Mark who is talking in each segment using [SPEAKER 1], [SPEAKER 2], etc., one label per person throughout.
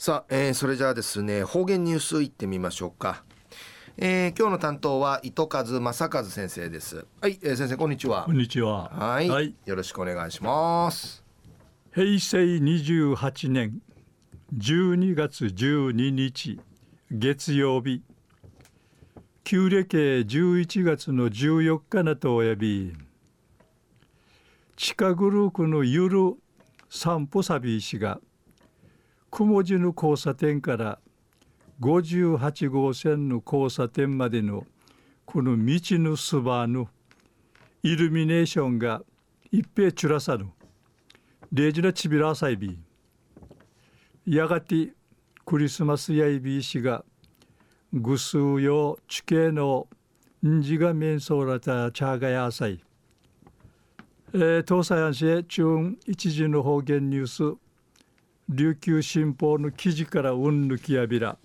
[SPEAKER 1] さあ、えー、それじゃあですね方言ニュースいってみましょうか、えー、今日の担当は糸数正和先生です。はい、えー、先生こんにちは。
[SPEAKER 2] こんにちは。
[SPEAKER 1] はい。はい、よろしくお願いします。
[SPEAKER 2] 平成28年12月12日月曜日。旧暦11月の14日なとおやび。地下グループのゆる散歩サビ石が雲地の交差点から58号線の交差点までのこの道のすばのイルミネーションが一平チュラサぬレジナチビラサイビやがてクリスマスやいびいしがぐすうよ地形のんじが面相らたチャーガヤサイえー、東西安市中一時の方言ニュース。琉球新報の記事からうんぬきやびら。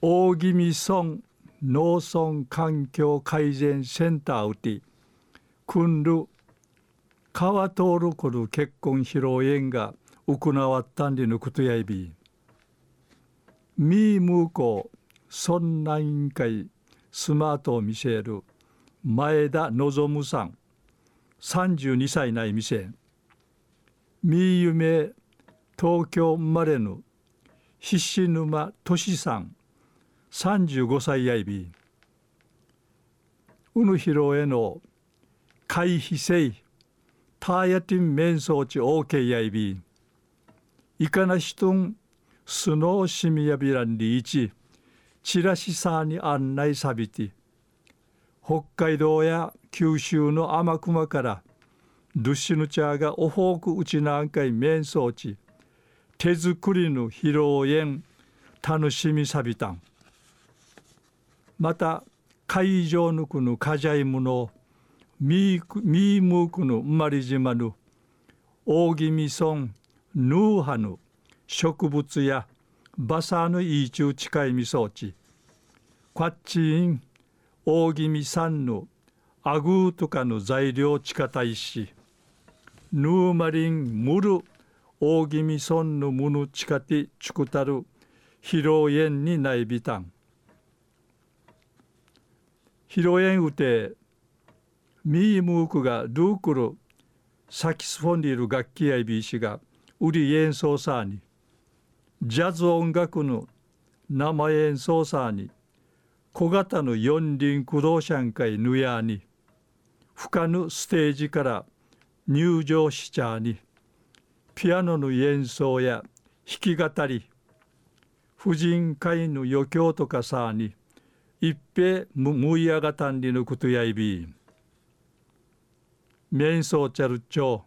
[SPEAKER 2] 大宜味村農村環境改善センターうてくる川通るこる結婚披露宴が行わったんりのことやいび。みーむこ村内委員会スマートを見せる前田望さん32歳ない店。三夢東京生まれぬ菱沼俊さん35歳やいび。うぬひろへの回避せいターヤティン面相地 OK やいび。いかなしとんスノーシミヤビランリーチチラシサーに案内さびて北海道や九州の天熊からドゥシヌチャーがオホークうちなんかい面相地手作りの披露宴楽しみさびたん。また海上のくのかじゃいものミームークの生まれ島の大宜味村ヌーハの植物やバサーのいい中近いみそうちこっちん大宜味産のアグーとかの材料近たいしヌーマリンムル大宜味村のムヌチカティチクタル披露宴にないびたん。披露宴うてミームークがルークルサキスフォンディル楽器やいびしが売り演奏さに。ジャズ音楽の生演奏さに。小型の四輪駆動車会ぬやに。深ぬステージから入場しちゃにピアノの演奏や弾き語り婦人会の余興とかさに一平むいやがたんりのことやいび。面相チャルチョ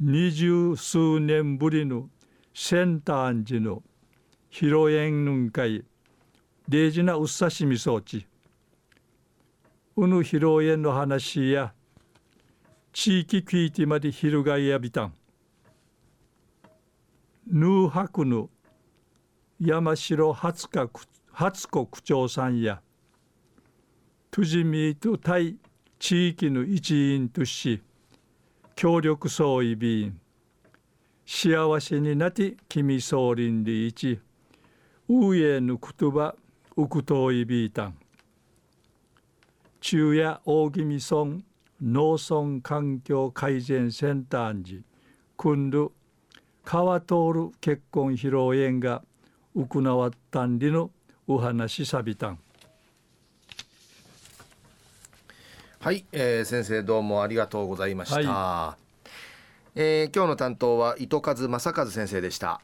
[SPEAKER 2] 二十数年ぶりのセンターンジの披露宴ぬんかい大事なうっさしみ装置。うぬ披露宴の話や地域聞いてまで翻やびたん。ヌーハクヌ山城初日初子区長さんやトジミーと対地域の一員とし協力総意備員幸せになって君総林で一ウえの言葉ウクトイビータン中夜大宜味村農村環境改善センターに組んる川通る結婚披露宴が行わったんりのお話さびたん。
[SPEAKER 1] はい、えー、先生どうもありがとうございました、はい、えー、今日の担当は糸数正和先生でした